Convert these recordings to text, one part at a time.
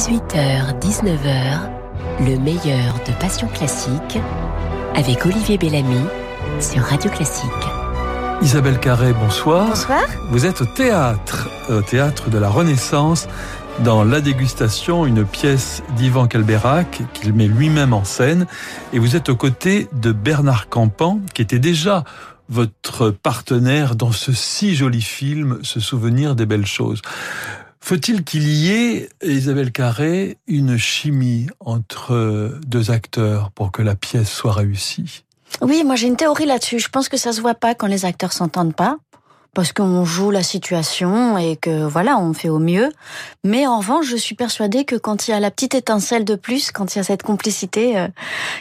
18h-19h, le meilleur de Passion Classique avec Olivier Bellamy sur Radio Classique. Isabelle Carré, bonsoir. Bonsoir. Vous êtes au théâtre, au théâtre de la Renaissance, dans La Dégustation, une pièce d'Ivan Calberac qu'il met lui-même en scène. Et vous êtes aux côtés de Bernard Campan, qui était déjà votre partenaire dans ce si joli film, Ce souvenir des belles choses. Faut-il qu'il y ait, Isabelle Carré, une chimie entre deux acteurs pour que la pièce soit réussie? Oui, moi j'ai une théorie là-dessus. Je pense que ça se voit pas quand les acteurs s'entendent pas parce qu'on joue la situation et que voilà, on fait au mieux. Mais en revanche, je suis persuadée que quand il y a la petite étincelle de plus, quand il y a cette complicité euh,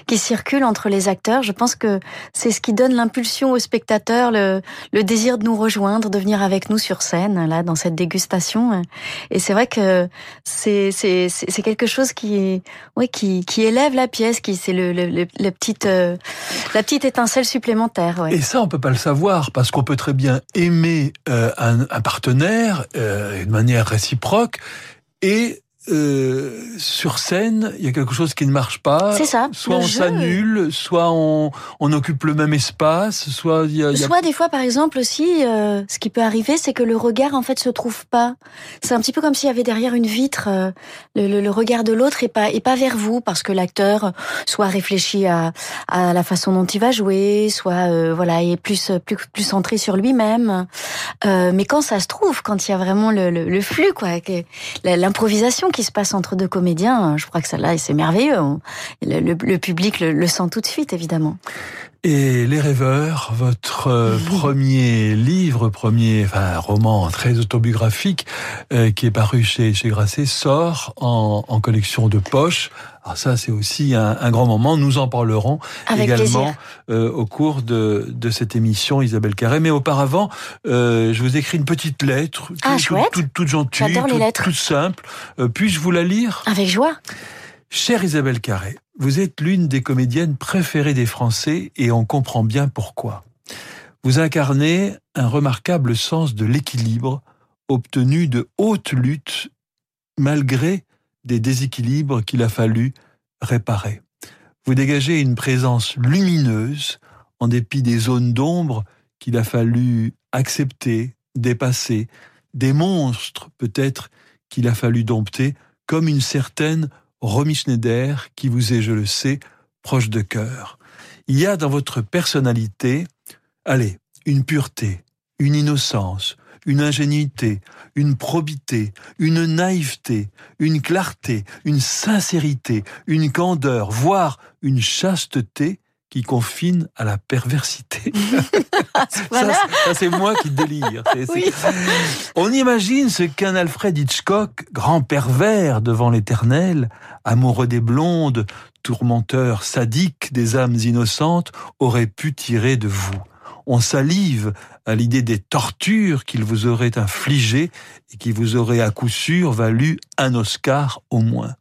qui circule entre les acteurs, je pense que c'est ce qui donne l'impulsion aux spectateurs, le, le, désir de nous rejoindre, de venir avec nous sur scène, là, dans cette dégustation. Et c'est vrai que c'est c'est quelque chose qui oui qui qui élève la pièce, qui c'est le, le, le, petite euh, la petite étincelle supplémentaire. Ouais. Et ça, on peut pas le savoir parce qu'on peut très bien aimer euh, un, un, partenaire euh, de manière réciproque et euh, sur scène, il y a quelque chose qui ne marche pas. C'est ça. Soit on s'annule, soit on, on, occupe le même espace, soit il y a, y a... Soit des fois, par exemple aussi, euh, ce qui peut arriver, c'est que le regard en fait se trouve pas. C'est un petit peu comme s'il y avait derrière une vitre, euh, le, le, le, regard de l'autre est pas est pas vers vous parce que l'acteur soit réfléchi à, à la façon dont il va jouer, soit euh, voilà est plus plus plus centré sur lui-même. Euh, mais quand ça se trouve, quand il y a vraiment le, le flux quoi, l'improvisation qui se passe entre deux comédiens, je crois que ça là, c'est merveilleux. Le, public le, sent tout de suite, évidemment. Et Les Rêveurs, votre euh, premier livre, premier enfin, roman très autobiographique, euh, qui est paru chez, chez Grasset, sort en, en collection de poche. Alors ça, c'est aussi un, un, grand moment. Nous en parlerons Avec également euh, au cours de, de cette émission, Isabelle Carré. Mais auparavant, euh, je vous écris une petite lettre, ah, toute, chouette. toute, toute gentille, J'adore les toute, lettres. toute simple. Euh, Puis-je vous la lire? Avec joie. Chère Isabelle Carré, vous êtes l'une des comédiennes préférées des Français et on comprend bien pourquoi. Vous incarnez un remarquable sens de l'équilibre obtenu de haute lutte malgré des déséquilibres qu'il a fallu réparer. Vous dégagez une présence lumineuse en dépit des zones d'ombre qu'il a fallu accepter, dépasser, des monstres peut-être qu'il a fallu dompter, comme une certaine Romy Schneider, qui vous est, je le sais, proche de cœur. Il y a dans votre personnalité, allez, une pureté, une innocence, une ingénuité, une probité, une naïveté, une clarté, une sincérité, une candeur, voire une chasteté qui confine à la perversité. voilà. Ça, ça c'est moi qui délire. Oui. On imagine ce qu'un Alfred Hitchcock, grand pervers devant l'éternel, amoureux des blondes, tourmenteur sadique des âmes innocentes, aurait pu tirer de vous. On salive à l'idée des tortures qu'il vous aurait infligées et qui vous auraient à coup sûr valu un Oscar au moins.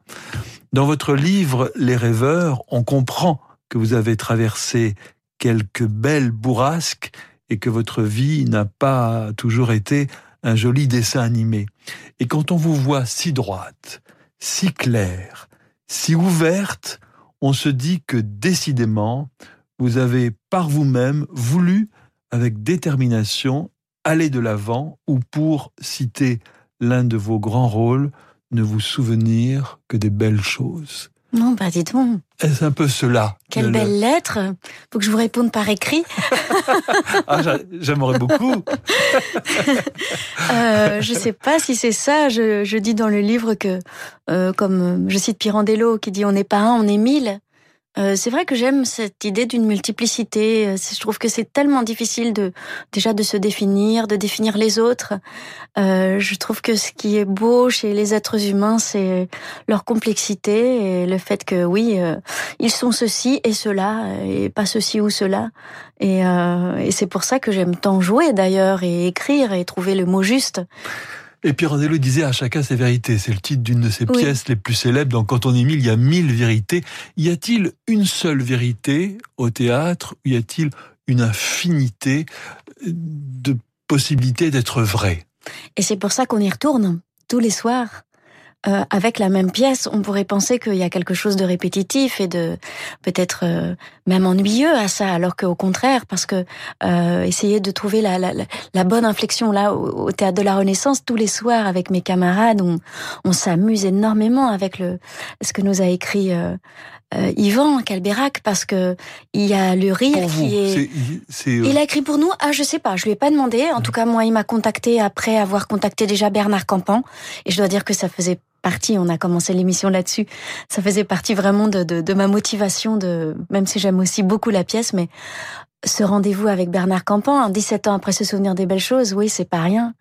Dans votre livre Les rêveurs, on comprend que vous avez traversé quelques belles bourrasques et que votre vie n'a pas toujours été un joli dessin animé. Et quand on vous voit si droite, si claire, si ouverte, on se dit que décidément, vous avez par vous-même voulu, avec détermination, aller de l'avant ou pour citer l'un de vos grands rôles, ne vous souvenir que des belles choses. Non, bah dis donc. Est-ce un peu cela Quelle belle le... lettre Faut que je vous réponde par écrit. ah, j'aimerais beaucoup. euh, je sais pas si c'est ça. Je, je, dis dans le livre que, euh, comme je cite Pirandello qui dit on n'est pas un, on est mille. Euh, c'est vrai que j'aime cette idée d'une multiplicité. Je trouve que c'est tellement difficile de déjà de se définir, de définir les autres. Euh, je trouve que ce qui est beau chez les êtres humains, c'est leur complexité et le fait que oui, euh, ils sont ceci et cela et pas ceci ou cela. Et, euh, et c'est pour ça que j'aime tant jouer d'ailleurs et écrire et trouver le mot juste. Et Pirandello disait à chacun ses vérités. C'est le titre d'une de ses oui. pièces les plus célèbres. Donc, quand on est mille, il y a mille vérités. Y a-t-il une seule vérité au théâtre ou y a-t-il une infinité de possibilités d'être vrai? Et c'est pour ça qu'on y retourne tous les soirs. Euh, avec la même pièce, on pourrait penser qu'il y a quelque chose de répétitif et de peut-être euh, même ennuyeux à ça, alors qu'au contraire, parce que euh, essayer de trouver la, la, la, bonne inflexion là au, théâtre de la Renaissance tous les soirs avec mes camarades, on, on s'amuse énormément avec le ce que nous a écrit. Euh, Yvan Calberac parce que il y a le rire qui est. Euh, il a écrit pour nous. Ah, je sais pas. Je lui ai pas demandé. En tout cas, moi, il m'a contacté après avoir contacté déjà Bernard Campan. Et je dois dire que ça faisait partie. On a commencé l'émission là-dessus. Ça faisait partie vraiment de, ma motivation. De même si j'aime aussi beaucoup la pièce, mais ce rendez-vous avec Bernard Campan, 17 ans après se souvenir des belles choses, oui, c'est pas rien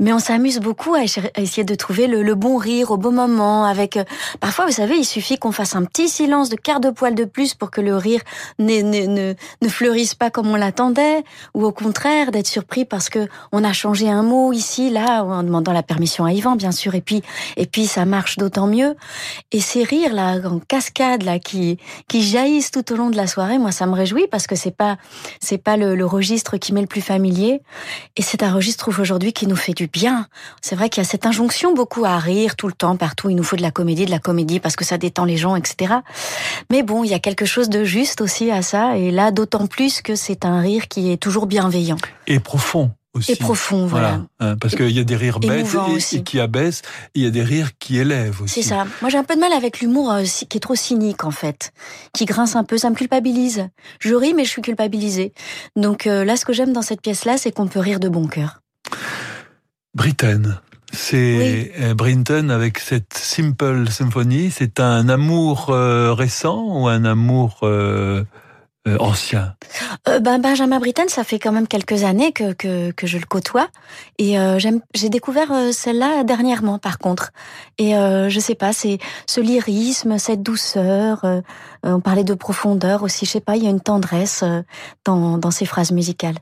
mais on s'amuse beaucoup à essayer de trouver le, bon rire au bon moment. Avec euh, parfois, vous savez, il suffit qu'on fasse un petit silence de quart de poil de plus pour que le rire ne, ne, ne fleurisse pas comme on l'attendait, ou au contraire d'être surpris parce que on a changé un mot ici, là, en demandant la permission à Yvan, bien sûr. Et puis, et puis ça marche d'autant mieux. Et ces rires là, en cascade là, qui qui jaillissent tout au long de la soirée, moi, ça me réjouit parce que c'est pas c'est pas le, le registre qui m'est le plus familier, et c'est un registre aujourd'hui qui nous fait du bien. C'est vrai qu'il y a cette injonction beaucoup à rire tout le temps, partout. Il nous faut de la comédie, de la comédie parce que ça détend les gens, etc. Mais bon, il y a quelque chose de juste aussi à ça. Et là, d'autant plus que c'est un rire qui est toujours bienveillant. Et profond. Aussi. Et profond, voilà. Hein, parce qu'il y a des rires bêtes et, qui abaissent, il y a des rires qui élèvent aussi. C'est ça. Moi, j'ai un peu de mal avec l'humour euh, qui est trop cynique, en fait, qui grince un peu. Ça me culpabilise. Je ris, mais je suis culpabilisée. Donc euh, là, ce que j'aime dans cette pièce-là, c'est qu'on peut rire de bon cœur. Britten. C'est euh, Brinton avec cette Simple Symphony. C'est un amour euh, récent ou un amour euh, ancien? Ben, Benjamin Britten, ça fait quand même quelques années que, que, que je le côtoie. Et j'ai découvert celle-là dernièrement, par contre. Et je sais pas, c'est ce lyrisme, cette douceur. on parlait de profondeur aussi. Je sais pas, il y a une tendresse dans, dans ces phrases musicales.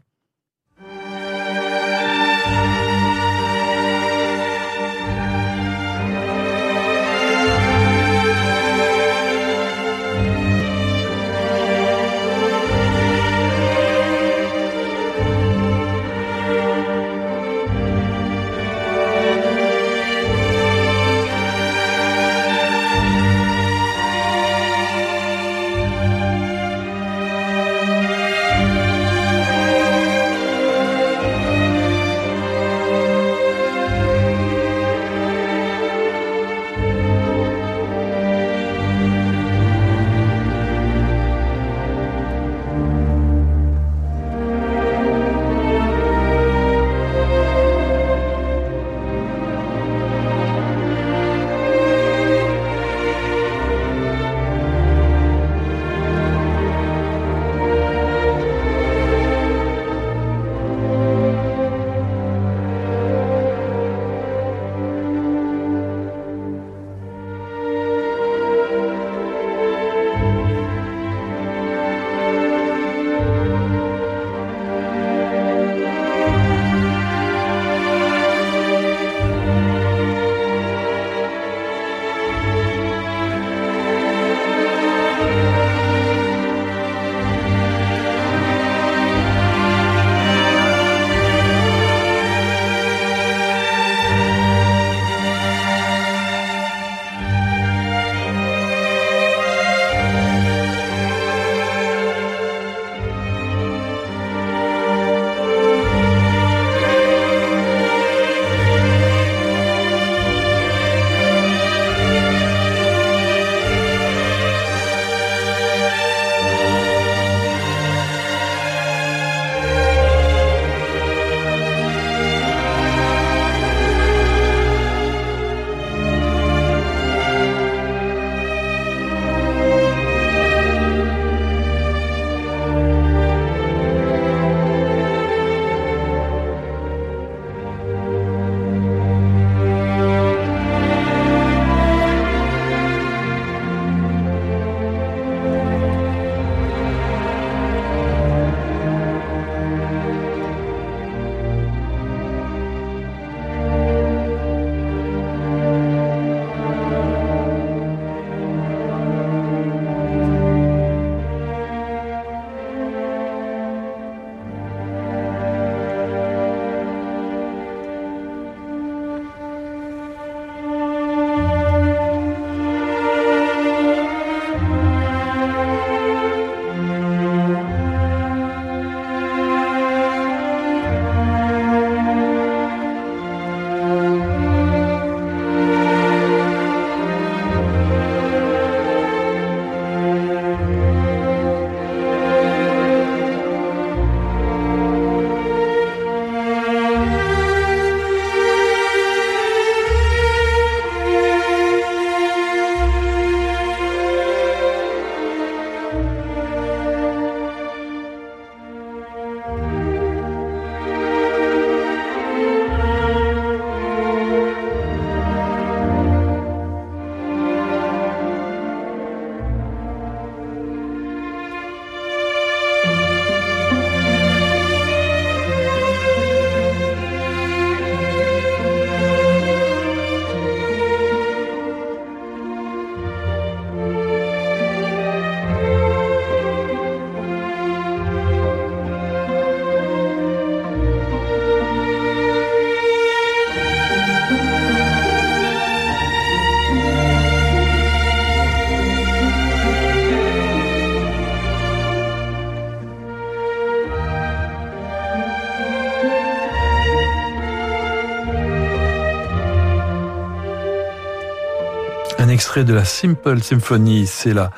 De la Simple Symphony, c'est la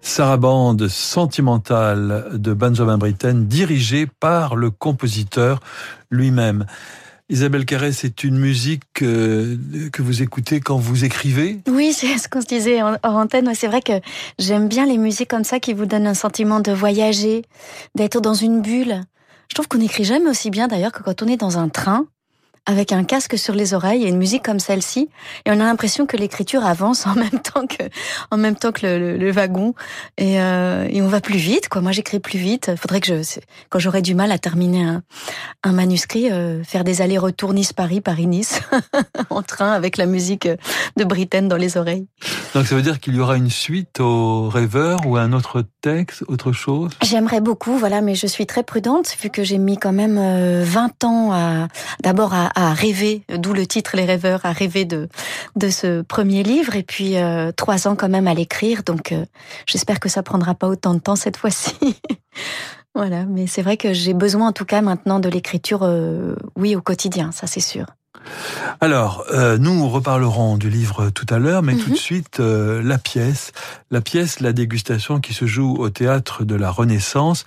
sarabande sentimentale de Benjamin Britten, dirigée par le compositeur lui-même. Isabelle Carré, c'est une musique euh, que vous écoutez quand vous écrivez? Oui, c'est ce qu'on se disait en, antenne. C'est vrai que j'aime bien les musiques comme ça qui vous donnent un sentiment de voyager, d'être dans une bulle. Je trouve qu'on n'écrit jamais aussi bien d'ailleurs que quand on est dans un train avec un casque sur les oreilles et une musique comme celle-ci, et on a l'impression que l'écriture avance en même temps que, en même temps que le, le, wagon, et, euh, et, on va plus vite. Quoi. Moi, j'écris plus vite. Faudrait que je, quand j'aurai du mal à terminer un, un manuscrit, euh, faire des allers-retours Nice-Paris, Paris-Nice, en train avec la musique de Britten dans les oreilles. Donc ça veut dire qu'il y aura une suite au Rêveur ou un autre texte, autre chose? J'aimerais beaucoup, voilà, mais je suis très prudente vu que j'ai mis quand même 20 euh, ans à, d'abord à à rêver, d'où le titre Les rêveurs, à rêver de, de ce premier livre, et puis euh, trois ans quand même à l'écrire, donc euh, j'espère que ça prendra pas autant de temps cette fois-ci. voilà, mais c'est vrai que j'ai besoin en tout cas maintenant de l'écriture, euh, oui, au quotidien, ça c'est sûr. Alors, euh, nous reparlerons du livre tout à l'heure, mais tout de mhm. suite, euh, la pièce. La pièce, la dégustation qui se joue au théâtre de la Renaissance.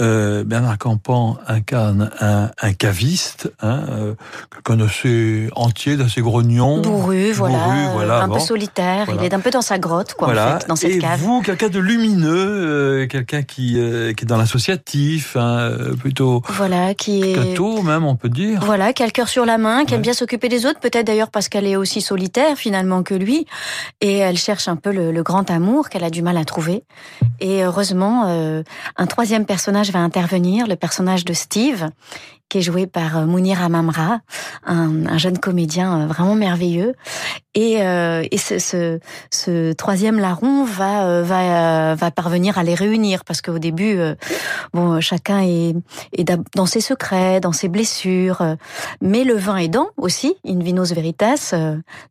Euh, Bernard Campan incarne un, un caviste, hein, quelqu'un d'assez entier, d'assez grognon. Bourru, voilà, voilà un peu solitaire. Il est un peu dans sa grotte, quoi, en fait, dans cette Et cave. vous, quelqu'un de lumineux, quelqu'un qui, qui est dans l'associatif, hein, plutôt... Voilà, qui est... Plutôt, même, on peut dire. Voilà, qui a le cœur sur la main, qui aime bien s'occuper des autres, peut-être d'ailleurs parce qu'elle est aussi solitaire finalement que lui, et elle cherche un peu le, grand amour qu'elle a du mal à trouver. Et heureusement, euh, un troisième personnage va intervenir, le personnage de Steve, qui est joué par euh, Mounir Amamra, un, un jeune comédien euh, vraiment merveilleux. Et, euh, et ce, ce, ce, troisième larron va va va parvenir à les réunir parce qu'au début, bon, chacun est, est dans ses secrets, dans ses blessures, mais le vin aidant aussi, in vinos veritas,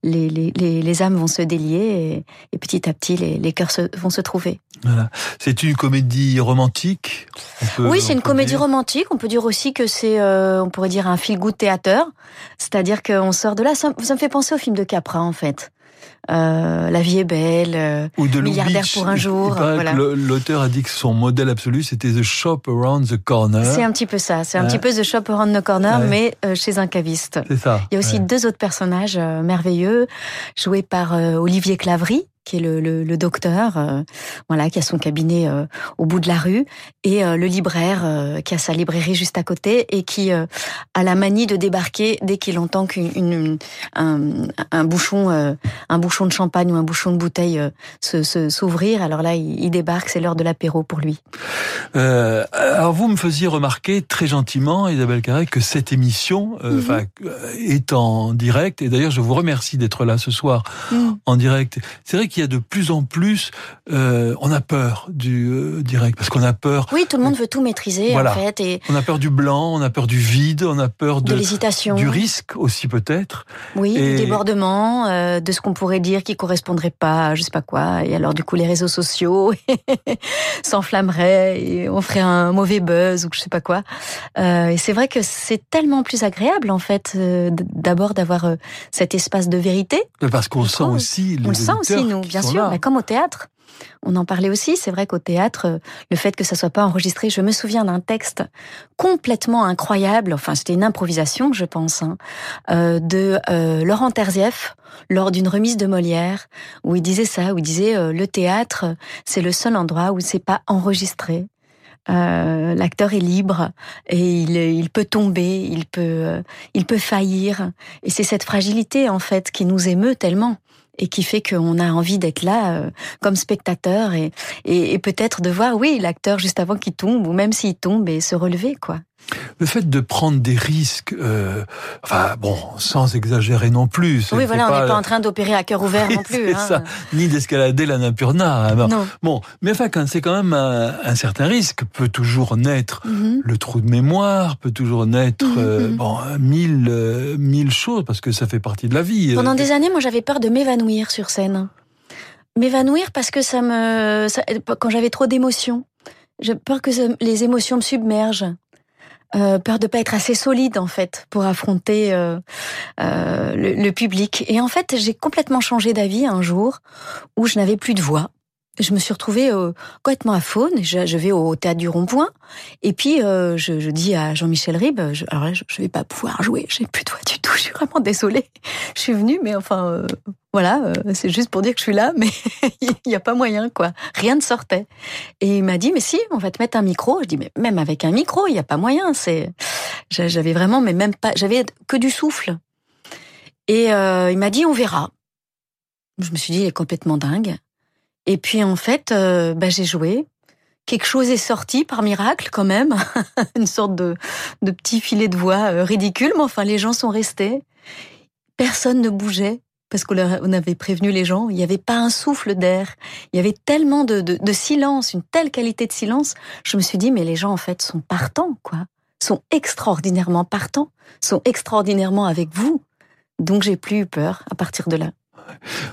les, les, les, les âmes vont se délier et, et petit à petit les, les cœurs se, vont se trouver. Voilà. C'est une comédie romantique. oui, c'est une comédie romantique. On peut dire aussi que c'est euh, on pourrait dire un feel good théâtre, c'est-à-dire qu'on sort de là. Ça, me fait penser au film de Capra en fait. Euh, la vie est belle, euh, Ou de milliardaire pour un jour. L'auteur a dit que son modèle absolu c'était The Shop Around the Corner. C'est un petit peu ça, c'est un petit peu The Shop Around the Corner, mais chez un caviste. C'est ça. Il y a aussi deux autres personnages merveilleux, joués par Olivier Clavry, qui est le, le, le docteur, euh, voilà, qui a son cabinet euh, au bout de la rue, et euh, le libraire qui a sa librairie juste à côté et qui a la manie de débarquer dès qu'il entend qu'un un, bouchon, un bouchon de champagne ou un bouchon de bouteille se s'ouvrir. Alors là, il, il débarque, c'est l'heure de l'apéro pour lui. alors vous me faisiez remarquer très gentiment, Isabelle Carré, que cette émission, mm est en direct. Et d'ailleurs, je vous remercie d'être là ce soir mm. en direct. C'est vrai qu'il y a de plus en plus, euh, on a peur du euh, direct parce qu'on a peur. Oui, tout le monde veut tout maîtriser en fait. Et on a peur du blanc, on a peur du vide, on a peur de, l'hésitation, du risque aussi peut-être. Oui, du débordement, euh, de ce qu'on pourrait dire qui correspondrait pas, à je sais pas quoi. Et alors du coup, les réseaux sociaux s'enflammeraient et on ferait un mauvais buzz ou je sais pas quoi. Et c'est vrai que c'est tellement plus agréable en fait, d'abord d'avoir cet espace de vérité. Parce qu'on sent aussi on le sent aussi nous bien sûr, mais comme au théâtre. On en parlait aussi, c'est vrai qu'au théâtre, le fait que ça soit pas enregistré, je me souviens d'un texte complètement incroyable, enfin c'était une improvisation, je pense, hein, euh, de euh, Laurent Terzieff lors d'une remise de Molière, où il disait ça, où il disait euh, le théâtre, c'est le seul endroit où c'est pas enregistré. l'acteur est libre et il, il, peut tomber, il peut, il peut faillir. Et c'est cette fragilité en fait qui nous émeut tellement et qui fait qu'on a envie d'être là euh, comme spectateur et, et, et peut-être de voir, oui, l'acteur juste avant qu'il tombe ou même s'il tombe et se relever, quoi. Le fait de prendre des risques, euh, enfin bon, sans exagérer non plus. Oui, voilà, on n'est pas en train d'opérer à cœur ouvert non plus. Hein. Ça, ni d'escalader la Napurna. Hein. Non. Bon, mais enfin, c'est quand même un, certain risque, peut toujours naître mhm. le trou de mémoire, peut toujours naître mhm, euh, mhm. bon mille euh, mille choses parce que ça fait partie de la vie. Pendant des années, moi, j'avais peur de m'évanouir sur scène. M'évanouir parce que ça me, quand j'avais trop d'émotions, j'ai peur que les émotions me submergent. Euh, peur de pas être assez solide en fait pour affronter euh, euh, le, le, public. Et en fait, j'ai complètement changé d'avis un jour où je n'avais plus de voix je me suis retrouvée euh, complètement à faune. Je, je, vais au théâtre du Rond-Point et puis euh, je, je, dis à Jean-Michel Ribes, je, alors là, je, vais pas pouvoir jouer. J'ai plus de voix du tout. Je suis vraiment désolée. Je suis venue, mais enfin, euh, voilà, euh, c'est juste pour dire que je suis là, mais il n'y a pas moyen, quoi. Rien ne sortait. Et il m'a dit, mais si, on va te mettre un micro. Je dis, mais même avec un micro, il n'y a pas moyen. C'est, j'avais vraiment, mais même pas, j'avais que du souffle. Et euh, il m'a dit, on verra. Je me suis dit, il est complètement dingue. Et puis en fait, euh, bah, j'ai joué. Quelque chose est sorti par miracle quand même, une sorte de, de petit filet de voix euh, ridicule, mais enfin les gens sont restés. Personne ne bougeait parce qu'on avait prévenu les gens. Il n'y avait pas un souffle d'air. Il y avait tellement de, de, de, silence, une telle qualité de silence. Je me suis dit mais les gens en fait sont partants quoi, sont extraordinairement partants, sont extraordinairement avec vous. Donc j'ai plus eu peur à partir de là.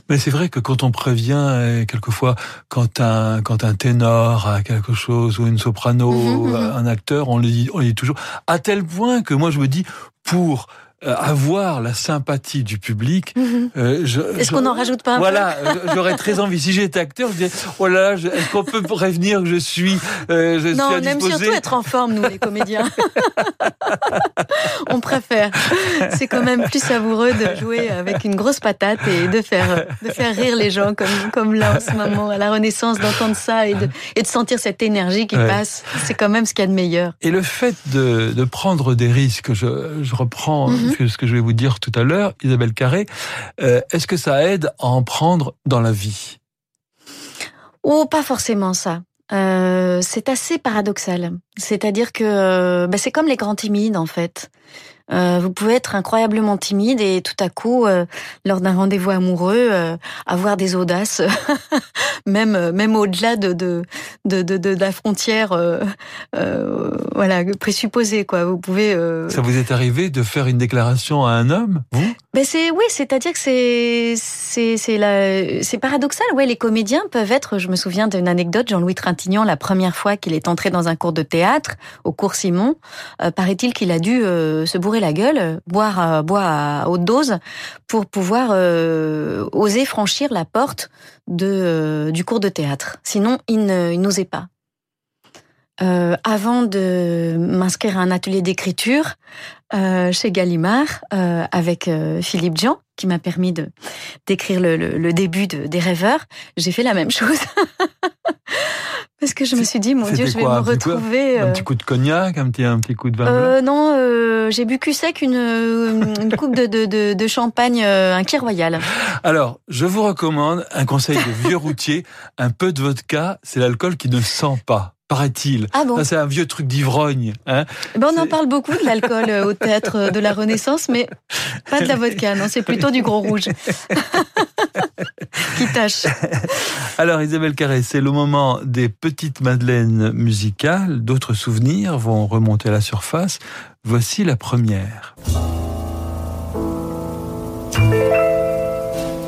Mais c'est vrai que quand on prévient, quelquefois, quand un, quand un ténor a quelque chose, ou une soprano, mmh, mmh. un acteur, on le dit, on le dit toujours, à tel point que moi je me dis, pour euh, avoir la sympathie du public. -hmm. euh, est-ce qu'on n'en rajoute pas un Voilà, j'aurais très envie. Si j'étais acteur, je disais, oh là, là est-ce qu'on peut prévenir que je suis, euh, je non, suis on aime surtout être en forme, nous, les comédiens. on préfère. C'est quand même plus savoureux de jouer avec une grosse patate et de faire, de faire rire les gens comme, comme là en ce moment, à la Renaissance, d'entendre ça et de, et de sentir cette énergie qui ouais. passe. C'est quand même ce qu'il y a de meilleur. Et le fait de, de prendre des risques, je, je reprends mm -hmm ce que je vais vous dire tout à l'heure, Isabelle Carré, euh, est-ce que ça aide à en prendre dans la vie? Oh, pas forcément ça. Euh, c'est assez paradoxal. C'est-à-dire que euh, bah, c'est comme les grands timides en fait. Euh, vous pouvez être incroyablement timide et tout à coup, euh, lors d'un rendez-vous amoureux, euh, avoir des audaces, même même au-delà de de, de de, la frontière, voilà, présupposée quoi. Vous pouvez. Ça vous est arrivé de faire une déclaration à un homme, vous? Ben c'est oui, c'est-à-dire que c'est c'est c'est paradoxal. Ouais, les comédiens peuvent être. Je me souviens d'une anecdote, Jean-Louis Trintignant, la première fois qu'il est entré dans un cours de théâtre au cours Simon, paraît-il qu'il a dû se bourrer la gueule, boire, boire à haute dose, pour pouvoir euh, oser franchir la porte de, euh, du cours de théâtre. Sinon, il n'osait pas. Euh, avant de m'inscrire à un atelier d'écriture euh, chez Gallimard euh, avec Philippe Jean, qui m'a permis de d'écrire le, le, le, début de, des rêveurs, j'ai fait la même chose. Parce que je me suis dit, mon Dieu, je vais quoi, me retrouver. Un petit coup de cognac, un petit, un petit coup de vin euh, Non, euh, j'ai bu cul sec une, une coupe de, de, de, de champagne, euh, un Key Royal. Alors, je vous recommande un conseil de vieux routier un peu de vodka, c'est l'alcool qui ne sent pas paraît-il. Ah bon c'est un vieux truc d'ivrogne. Hein ben on en parle beaucoup de l'alcool au théâtre de la Renaissance, mais pas de la vodka, non, c'est plutôt du gros rouge. qui tâche. Alors Isabelle Carré, c'est le moment des petites madeleines musicales. D'autres souvenirs vont remonter à la surface. Voici la première.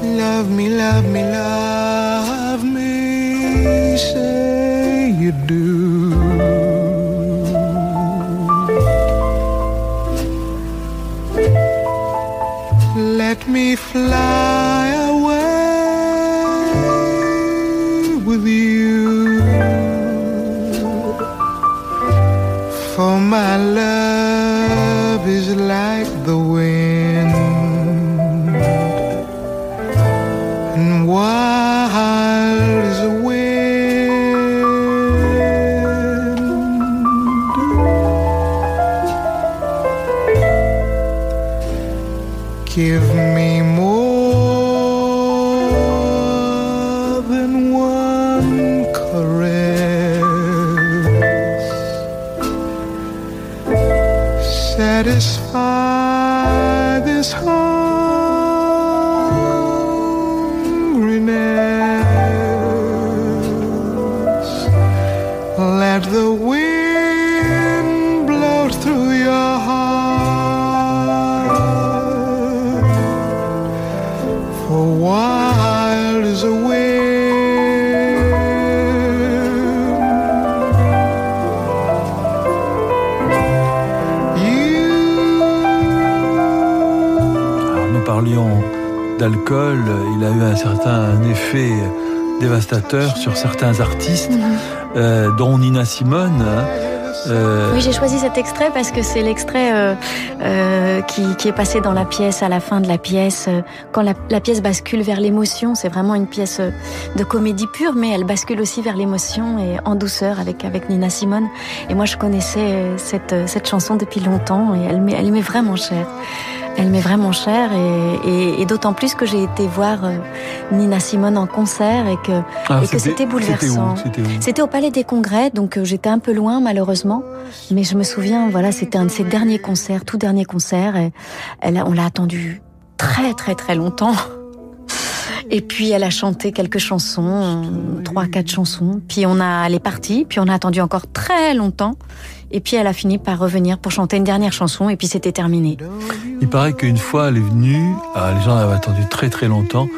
Love me, love me, love me, say you do. Let me fly away with you. For my love is like the wind. Il a eu un certain effet dévastateur sur certains artistes, mhm. dont Nina Simone. Hein. Euh, oui, j'ai choisi cet extrait parce que c'est l'extrait euh, euh, qui, qui, est passé dans la pièce, à la fin de la pièce, quand la, la pièce bascule vers l'émotion. C'est vraiment une pièce de comédie pure, mais elle bascule aussi vers l'émotion et en douceur avec, avec Nina Simone. Et moi, je connaissais cette, cette chanson depuis longtemps et elle m'est vraiment chère. Elle m'est vraiment chère et, et, d'autant plus que j'ai été voir euh, Nina Simone en concert et que, ah, que c'était bouleversant. C'était au Palais des Congrès, donc euh, j'étais un peu loin malheureusement, mais je me souviens, voilà, c'était un de ses derniers concerts, tout dernier concert, et elle, on l'a attendu très très très longtemps. Et puis elle a chanté quelques chansons, trois, quatre chansons. Puis on a, elle est partie. Puis on a attendu encore très longtemps. Et puis elle a fini par revenir pour chanter une dernière chanson. Et puis c'était terminé. Il paraît qu'une fois elle est venue, ah, les gens avaient attendu très très longtemps.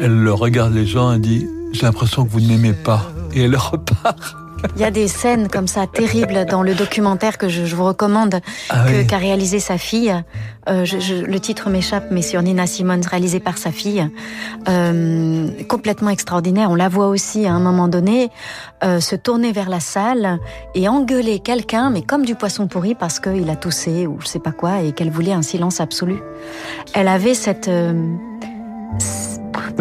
Elle regarde les gens et dit J'ai l'impression que vous ne m'aimez pas. Et elle repart. Il y a des scènes comme ça terribles dans le documentaire que je, vous recommande, ah qu'a réalisé sa fille. Euh, le titre m'échappe, mais sur Nina Simone, réalisé par sa fille, euh, complètement extraordinaire. On la voit aussi à un moment donné euh, se tourner vers la salle et engueuler quelqu'un, mais comme du poisson pourri parce qu'il a toussé ou je sais pas quoi, et qu'elle voulait un silence absolu. Elle avait cette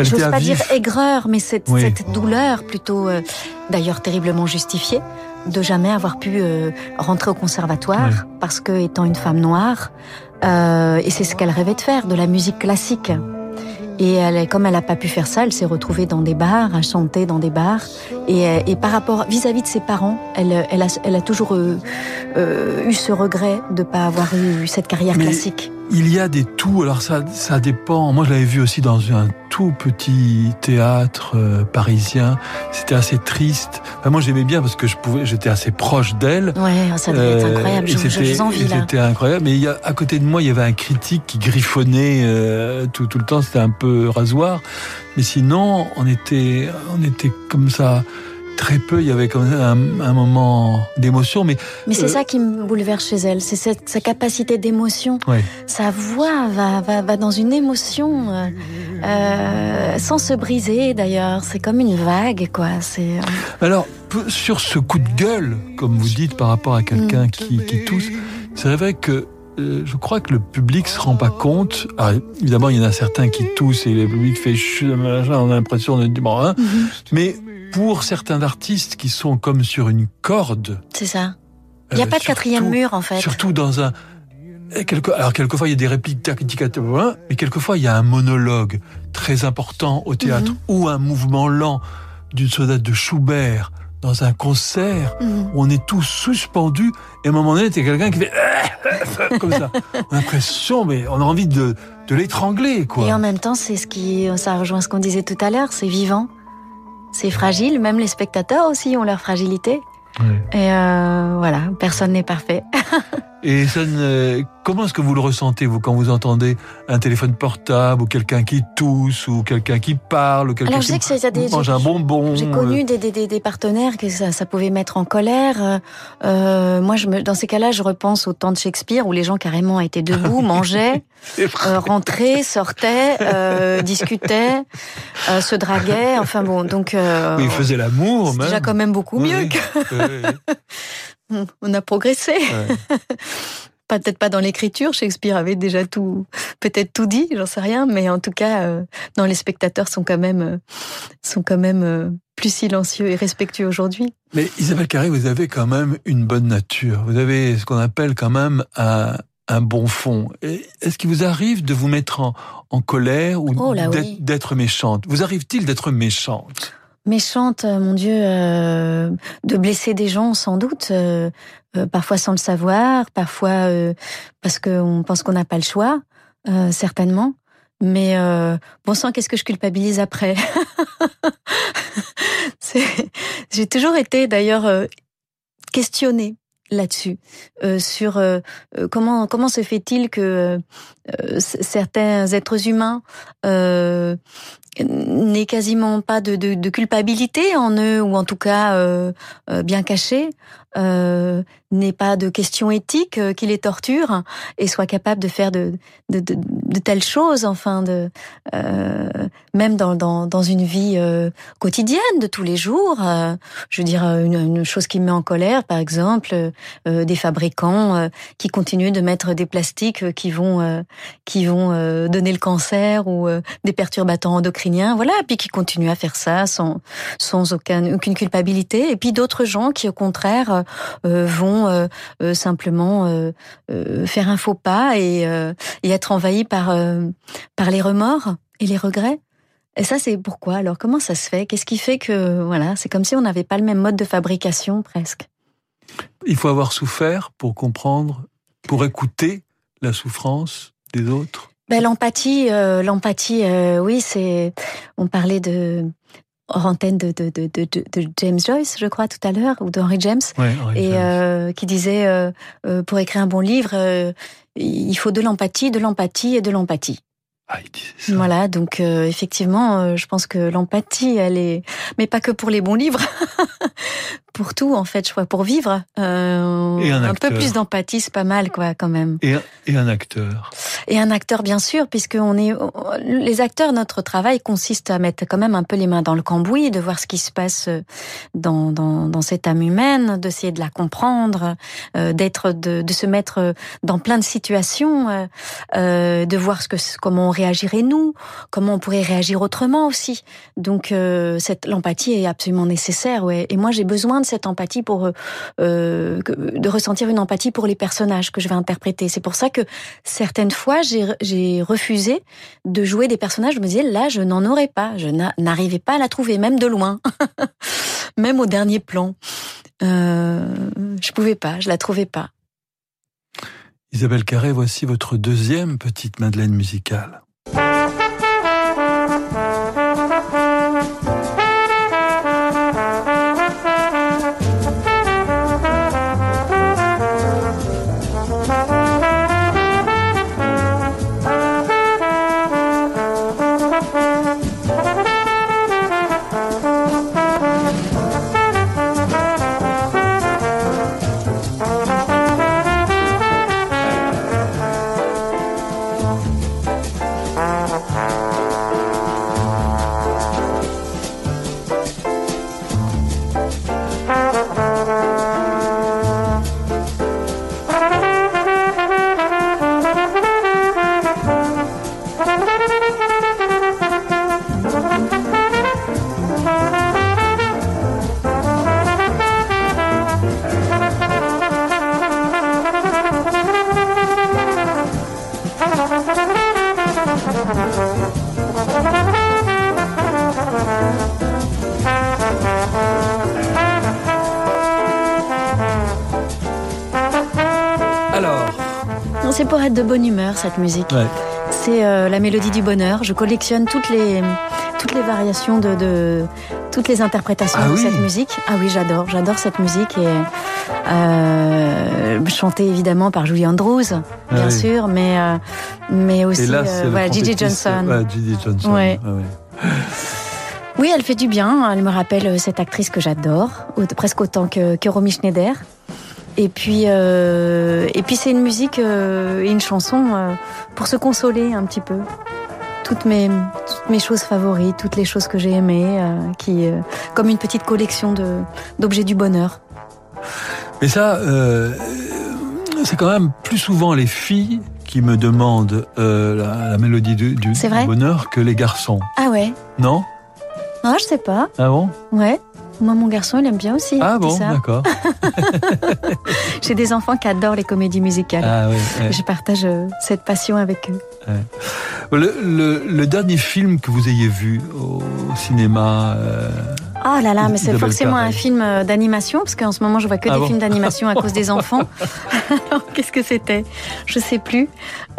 je n'ose pas dire aigreur, mais cette, cette douleur plutôt, euh, d'ailleurs terriblement justifiée, de jamais avoir pu euh, rentrer au conservatoire parce que étant une femme noire, euh, et c'est ce qu'elle rêvait de faire, de la musique classique. Et elle, comme elle n'a pas pu faire ça, elle s'est retrouvée dans des bars, à chanter dans des bars. Et, et par rapport vis-à-vis de ses parents, elle, elle, a, elle a toujours eu ce regret de ne pas avoir eu cette carrière classique il y a des tout. Alors ça, ça dépend. Moi, je l'avais vu aussi dans un tout petit théâtre euh, parisien. C'était assez triste. moi, j'aimais bien parce que je pouvais, j'étais assez proche d'elle. Ouais, ça devait être euh, incroyable. Je, je, envie là. C'était incroyable. Mais il y a, à côté de moi, il y avait un critique qui griffonnait euh, tout, tout le temps. C'était un peu rasoir. Mais sinon, on était, on était comme ça très peu, il y avait quand même un, moment d'émotion. Mais, mais c'est euh, ça qui me bouleverse chez elle, c'est sa capacité d'émotion. Sa voix va, va, va, dans une émotion euh, euh, sans se briser d'ailleurs. C'est comme une vague, quoi. C'est. Alors, sur ce coup de gueule, comme vous dites, par rapport à quelqu'un mm. qui, qui tousse, c'est vrai que je crois que le public se rend pas compte. évidemment, il y en a certains qui toussent et le public fait on a l'impression de dire bon, hein, mais pour certains artistes qui sont comme sur une corde. C'est ça. Il n'y a euh, pas de quatrième mur en fait. Surtout dans un. alors quelquefois il y a des répliques mais quelquefois il y a un monologue très important au théâtre mhm. ou un mouvement lent d'une sonate de Schubert dans un concert mhm. où on est tous suspendus et à un moment donné a quelqu'un qui fait comme ça. On a l'impression mais on a envie de, de l'étrangler quoi. Et en même temps c'est ce qui ça rejoint ce qu'on disait tout à l'heure, c'est vivant. C'est fragile, même les spectateurs aussi ont leur fragilité. Et euh, voilà, personne n'est parfait. Et ça comment est-ce que vous le ressentez, vous, quand vous entendez un téléphone portable, ou quelqu'un qui tousse, ou quelqu'un qui parle, ou quelqu'un qui mange un bonbon J'ai connu euh. des, des, des, partenaires que ça, ça, pouvait mettre en colère. Euh, moi, je me, dans ces cas-là, je repense au temps de Shakespeare, où les gens carrément étaient debout, mangeaient, euh, rentraient, sortaient, euh, discutaient, euh, se draguaient, enfin bon, donc... Euh, ils faisaient l'amour, même. déjà quand même beaucoup mieux que... on a progressé. Peut-être pas dans l'écriture, Shakespeare avait déjà tout, peut-être tout dit, j'en sais rien, mais en tout cas, euh, non, les spectateurs sont quand même, euh, sont quand même euh, plus silencieux et respectueux aujourd'hui. Mais Isabelle Carré, vous avez quand même une bonne nature. Vous avez ce qu'on appelle quand même un, un bon fond. Est-ce qu'il vous arrive de vous mettre en, en colère ou oh d'être méchante? Vous arrive-t-il d'être méchante? Méchante, euh, mon Dieu, euh, de blesser des gens sans doute, euh, parfois sans le savoir, parfois parce qu'on pense qu'on n'a pas le choix, certainement. Mais bon sang, qu'est-ce que je culpabilise après J'ai toujours été d'ailleurs questionnée là-dessus, sur comment comment se fait-il que certains êtres humains euh, n'aient quasiment pas de, de, de, culpabilité en eux, ou en tout cas euh, bien cachée, euh, n'ait pas de questions éthiques euh, qui les torturent et soit capable de faire de, de, de, telles choses, enfin, de, euh, même dans, dans, dans, une vie euh, quotidienne de tous les jours. Euh, je veux dire, une, une, chose qui me met en colère, par exemple, des fabricants qui continuent de mettre des plastiques qui vont, qui vont donner le cancer ou des perturbateurs endocriniens, voilà, puis qui continuent à faire ça sans, sans aucun, aucune culpabilité. Et puis d'autres gens qui, au contraire, euh, vont euh, euh, simplement faire un faux pas et, et être envahis par par les remords et les regrets. Et ça, c'est pourquoi? Alors, comment ça se fait? Qu'est-ce qui fait que voilà, c'est comme si on n'avait pas le même mode de fabrication presque? Il faut avoir souffert pour comprendre, pour écouter la souffrance des autres. Ben, l'empathie, l'empathie, oui, c'est. On parlait de hors antenne de, de, de, de, James Joyce, je crois, tout à l'heure, ou d'Henry James, et euh, qui disait euh, euh, pour écrire un bon livre, euh, il faut de l'empathie, de l'empathie et de l'empathie. Ah, ça. Voilà, donc euh, effectivement, je pense que l'empathie, elle est, mais pas que pour les bons livres, pour tout en fait, je crois, pour vivre. Euh, un, un, peu plus d'empathie, c'est pas mal, quoi, quand même. Et, et un acteur. Et un acteur, bien sûr, puisque on est les acteurs. Notre travail consiste à mettre quand même un peu les mains dans le cambouis, de voir ce qui se passe dans dans, dans cette âme humaine, d'essayer de la comprendre, euh, d'être de, de se mettre dans plein de situations, euh, euh de voir ce que comment on réagirait nous, comment on pourrait réagir autrement aussi. Donc euh, cette l'empathie est absolument nécessaire. Et moi, j'ai besoin de cette empathie pour euh, euh, de ressentir une empathie pour les personnages que je vais interpréter. C'est pour ça que certaines fois j'ai refusé de jouer des personnages. Je me disais là je n'en aurais pas, je n'arrivais pas à la trouver même de loin, même au dernier plan. Euh, je pouvais pas, je la trouvais pas. Isabelle Carré, voici votre deuxième petite Madeleine musicale. C'est bonne humeur cette musique. C'est euh, la mélodie du bonheur. Je collectionne toutes les toutes les variations de, de toutes les interprétations ah de oui. cette musique. Ah oui, j'adore, j'adore cette musique et euh, chantée évidemment par Julie Andrews, bien ah sûr, oui. mais euh, mais aussi là, voilà, Gigi Johnson. Ouais, Gigi Johnson. Ouais. Ah. Oui, elle fait du bien. Elle me rappelle cette actrice que j'adore, presque autant que, que Romy Schneider. Et puis, euh, et puis c'est une musique euh, et une chanson euh, pour se consoler un petit peu. Toutes mes, toutes mes choses favorites, toutes les choses que j'ai aimées, qui, comme une petite collection d'objets du bonheur. Mais ça, c'est quand même plus souvent les filles qui me demandent la, la, mélodie du, du, du bonheur que les garçons. Ah ouais? Non? Ah, je sais pas. Ah bon? Ouais. Moi, mon garçon, il aime bien aussi. Ah bon, d'accord. J'ai des enfants qui adorent les comédies musicales. Ah, oui, ouais. Je partage cette passion avec eux. Ouais. Le, le, le, dernier film que vous ayez vu au cinéma euh, Oh là là, mais c'est forcément un film d'animation, parce qu'en ce moment, je vois que ah des bon films d'animation à cause des enfants. Alors, qu'est-ce que c'était? Je sais plus.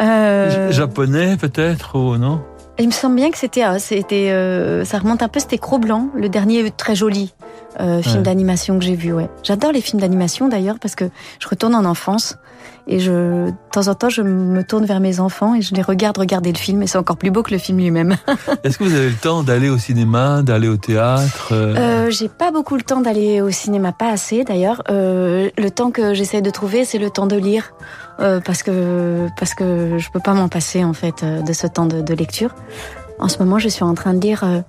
Euh... Japonais, peut-être, ou non? Il me semble bien que c'était, c'était, euh, ça remonte un peu, c'était Cro-Blanc, le dernier très joli euh, film ouais. d'animation que j'ai vu. Ouais, j'adore les films d'animation d'ailleurs parce que je retourne en enfance et je, de temps en temps, je me tourne vers mes enfants et je les regarde regarder le film et c'est encore plus beau que le film lui-même. Est-ce que vous avez le temps d'aller au cinéma, d'aller au théâtre euh, J'ai pas beaucoup le temps d'aller au cinéma, pas assez d'ailleurs. Euh, le temps que j'essaie de trouver, c'est le temps de lire euh, parce que parce que je peux pas m'en passer en fait euh, de ce temps de, de, lecture. En ce moment, je suis en train de lire euh,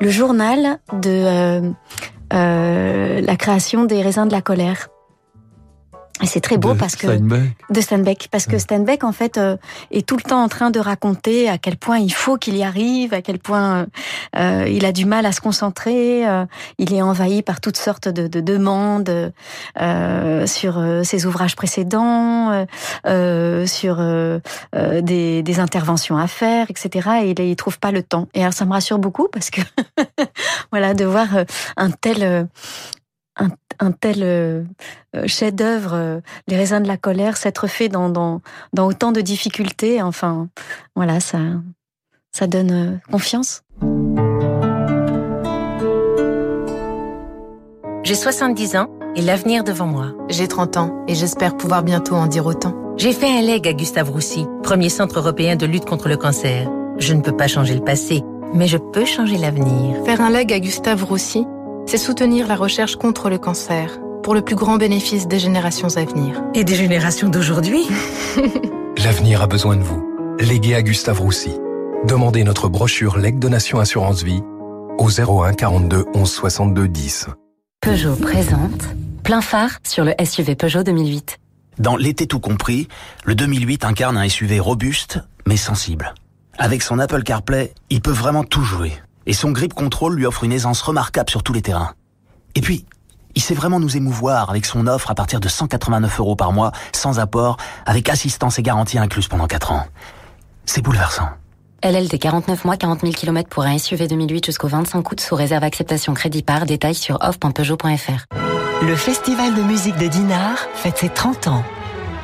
le journal de la création des raisins de la colère c'est très beau de parce que Steinbeck. de Steinbeck parce que Steinbeck en fait euh, est tout le temps en train de raconter à quel point il faut qu'il y arrive, à quel point euh, il a du mal à se concentrer, euh, il est envahi par toutes sortes de, de demandes euh, sur euh, ses ouvrages précédents, euh, sur des, des, interventions à faire, etc. Et il, il trouve pas le temps. Et alors ça me rassure beaucoup parce que voilà de voir un tel un, un, tel euh, chef-d'œuvre, euh, Les raisins de la colère, s'être fait dans, dans, dans, autant de difficultés. Enfin, voilà, ça, ça donne euh, confiance. J'ai 70 ans et l'avenir devant moi. J'ai 30 ans et j'espère pouvoir bientôt en dire autant. J'ai fait un leg à Gustave Roussy, premier centre européen de lutte contre le cancer. Je ne peux pas changer le passé, mais je peux changer l'avenir. Faire un leg à Gustave Roussy, c'est soutenir la recherche contre le cancer pour le plus grand bénéfice des générations à venir. Et des générations d'aujourd'hui L'avenir a besoin de vous. Léguez à Gustave Roussy. Demandez notre brochure Leg Donation Assurance Vie au 01 42 11 62 10. Peugeot présente plein phare sur le SUV Peugeot 2008. Dans l'été tout compris, le 2008 incarne un SUV robuste mais sensible. Avec son Apple CarPlay, il peut vraiment tout jouer et son grip control lui offre une aisance remarquable sur tous les terrains. Et puis, il sait vraiment nous émouvoir avec son offre à partir de 189 euros par mois, sans apport, avec assistance et garantie incluse pendant 4 ans. C'est bouleversant. LLD 49 mois, 40 000 km pour un SUV 2008 jusqu'au 25 août sous réserve acceptation crédit par. Détails sur off.peugeot.fr. Le Festival de musique de Dinard fête ses 30 ans.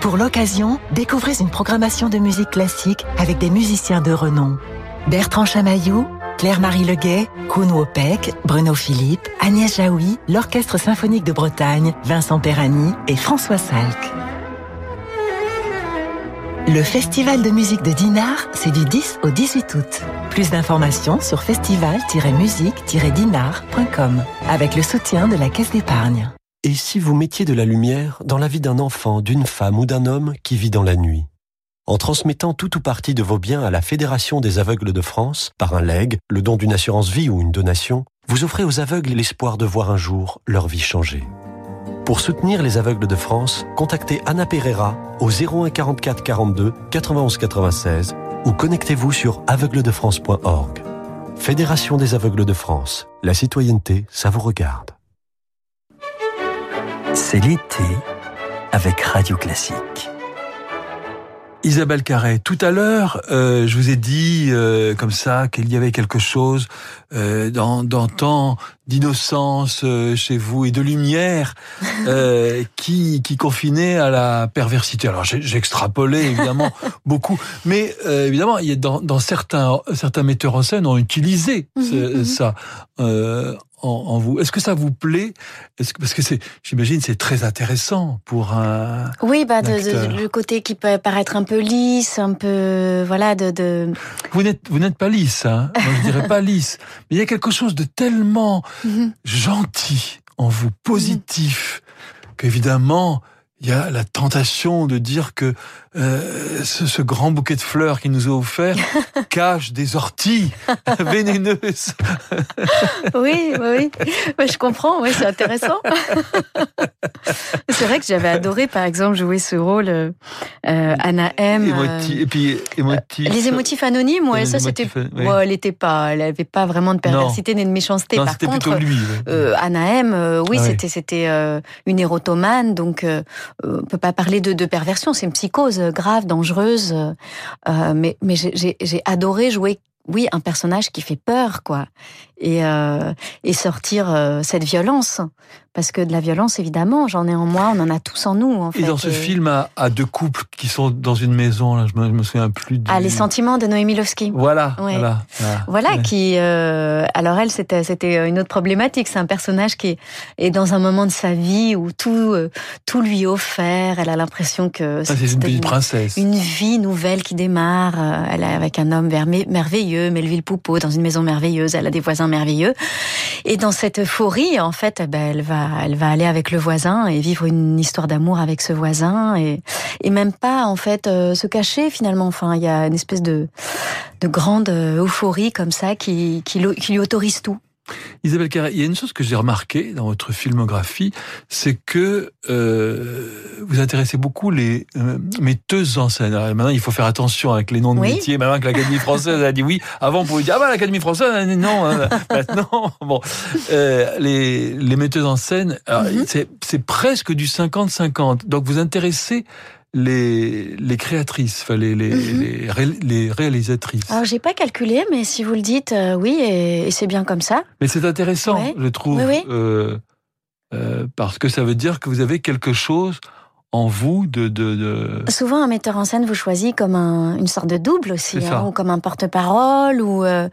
Pour l'occasion, découvrez une programmation de musique classique avec des musiciens de renom. Bertrand Chamaillou, Claire-Marie Leguet, Koun Wopek, Bruno Philippe, Agnès Jaoui, l'Orchestre Symphonique de Bretagne, Vincent Perrani et François Salk. Le Festival de musique de Dinard, c'est du 10 au 18 août. Plus d'informations sur festival-musique-dinard.com avec le soutien de la Caisse d'épargne. Et si vous mettiez de la lumière dans la vie d'un enfant, d'une femme ou d'un homme qui vit dans la nuit? En transmettant tout ou partie de vos biens à la Fédération des aveugles de France par un leg, le don d'une assurance vie ou une donation, vous offrez aux aveugles l'espoir de voir un jour leur vie changer. Pour soutenir les aveugles de France, contactez Anna Pereira au 01 44 42 91 96 ou connectez-vous sur aveugledefrance.org. Fédération des aveugles de France. La citoyenneté, ça vous regarde. C'est l'été avec Radio Classique. Isabelle Carré, tout à l'heure, euh, je vous ai dit euh, comme ça qu'il y avait quelque chose euh, dans, dans tant d'innocence euh, chez vous et de lumière euh, qui, qui confinait à la perversité. Alors j'ai extrapolé évidemment beaucoup, mais euh, évidemment, il y a dans, dans certains certains metteurs en scène ont utilisé ce, ça en, en, vous. Est-ce que ça vous plaît? Est-ce que parce que c'est, j'imagine, c'est très intéressant pour un. Oui, bah de, de, le côté qui peut paraître un peu lisse, un peu voilà de. de... Vous n'êtes vous n'êtes pas lisse, hein Moi, je dirais pas lisse, mais il y a quelque chose de tellement gentil en vous, positif, qu'évidemment il y a la tentation de dire que euh, ce, ce, grand bouquet de fleurs qu'il nous a offert cache des orties vénéneuses. oui, oui, oui, je comprends, oui, c'est intéressant. c'est vrai que j'avais adoré, par exemple, jouer ce rôle euh, Anna M. Émoti, et puis émotif. Les émotifs anonymes, ouais, ça c'était. Oui. Ouais, elle était pas, elle avait pas vraiment de perversité ni de méchanceté. Non, par contre, plutôt lui. Euh, Anna M. Euh, oui, ah, c'était c'était une érotomane, donc on peut pas parler de, de perversion, c'est une psychose grave, dangereuse. Euh, mais mais j'ai adoré jouer oui, un personnage qui fait peur, quoi, et, euh, et sortir euh, cette violence, Parce que de la violence, évidemment, j'en ai en moi, on en a tous en nous. En fait. Et dans ce film, à, à, deux couples qui sont dans une maison, là, je, me, je me souviens plus. Du... Ah, les sentiments de Noémie Lovski. Voilà, Ouais. voilà. Voilà, Voilà, Ouais. qui. euh, alors elle, c'était c'était une autre problématique. C'est un personnage qui est, dans un moment de sa vie où tout euh, tout lui est offert. Elle a l'impression que c'est une petite princesse. une vie nouvelle qui démarre. Euh, Elle est avec un homme merveilleux, Melville Poupeau, dans une maison merveilleuse. Elle a des voisins merveilleux. Et dans cette euphorie, en fait, eh ben, elle va, elle va aller avec le voisin et vivre une histoire d'amour avec ce voisin et, et même pas, en fait, euh, se cacher finalement. Enfin, il y a une espèce de, de grande euh, euphorie comme ça qui, qui, qui lui autorise tout. Isabelle Carré, il y a une chose que j'ai remarqué dans votre filmographie, c'est que euh, vous intéressez beaucoup les euh, metteuses en scène. Alors, maintenant, il faut faire attention avec les noms de Oui. métiers. Maintenant que l'Académie française a dit oui, avant on pouvait dire ah bah l'Académie française a dit non. hein. Maintenant, bon, euh, les, les metteuses en scène, Mhm. c'est c'est presque du 50-50. Donc vous intéressez les, les créatrices, enfin, les, les, Mhm. les, ré- les réalisatrices. Alors, j'ai pas calculé, mais si vous le dites, euh, oui, et, et c'est bien comme ça. Mais c'est intéressant, Ouais. je trouve, Oui, oui. euh, euh, parce que ça veut dire que vous avez quelque chose en vous de... de, de... Souvent, un metteur en scène vous choisit comme un- une sorte de double aussi, hein, ou comme un porte-parole, ou euh,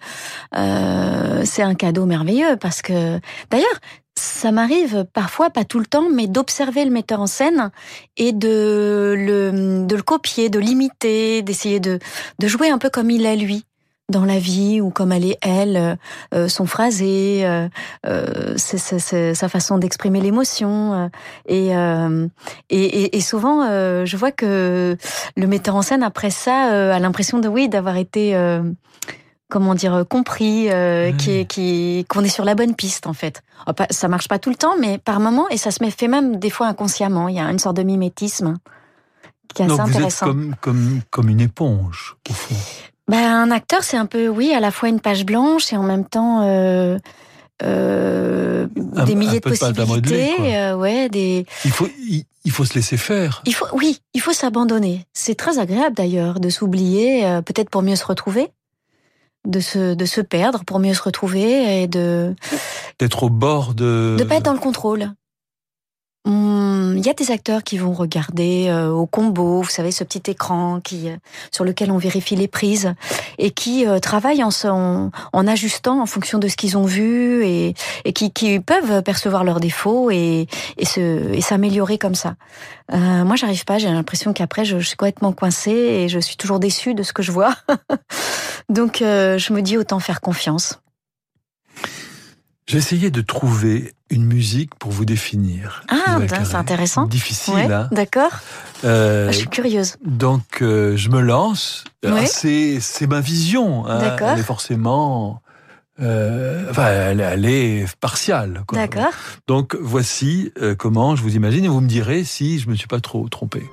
euh, c'est un cadeau merveilleux parce que, d'ailleurs, ça m'arrive parfois, pas tout le temps, mais d'observer le metteur en scène et de le, de le copier, de l'imiter, d'essayer de, de jouer un peu comme il est lui dans la vie ou comme elle est elle, euh, son phrasé, euh, euh, c'est- c'est- c'est sa façon d'exprimer l'émotion. euh, et, euh, et, et, et souvent, euh, je vois que le metteur en scène après ça euh, a l'impression de oui d'avoir été euh, comment dire euh, compris, euh, qui qui qu'on est sur la bonne piste en fait. Pas- Ça marche pas tout le temps, mais par moment et ça se fait même des fois inconsciemment. Il y a une sorte de mimétisme qui est assez Donc vous êtes intéressant. comme, comme, comme une éponge, au fond. Ben, un acteur, c'est un peu, oui, à la fois une page blanche et en même temps euh, euh, Un- des milliers de modeler, possibilités. quoi. euh, ouais, des. Il faut, il, il faut se laisser faire. Il faut, oui, il faut s'abandonner. C'est très agréable d'ailleurs de s'oublier, peut-être pour mieux se retrouver, de se, de se perdre pour mieux se retrouver et de D'être au bord de... de pas être dans le contrôle. Il y a des acteurs qui vont regarder euh, au combo, vous savez, ce petit écran qui euh, sur lequel on vérifie les prises et qui euh, travaillent en, en, ajustant en fonction de ce qu'ils ont vu et, et qui, qui peuvent percevoir leurs défauts et, et et s'améliorer comme ça. Euh, moi, j'arrive pas. J'ai l'impression qu'après, je, je suis complètement coincée et je suis toujours déçue de ce que je vois. Donc, euh, je me dis autant faire confiance. J'ai essayé de trouver une musique pour vous définir. Ah, c'est intéressant. Difficile, Ouais, hein d'accord. Euh, Je suis curieuse. Donc, euh, je me lance. Alors, Oui. C'est, c'est ma vision. hein. D'accord. Elle est forcément. euh, enfin, elle, elle est partiale. D'accord. Donc, voici euh, comment je vous imagine et vous me direz si je me suis pas trop trompé.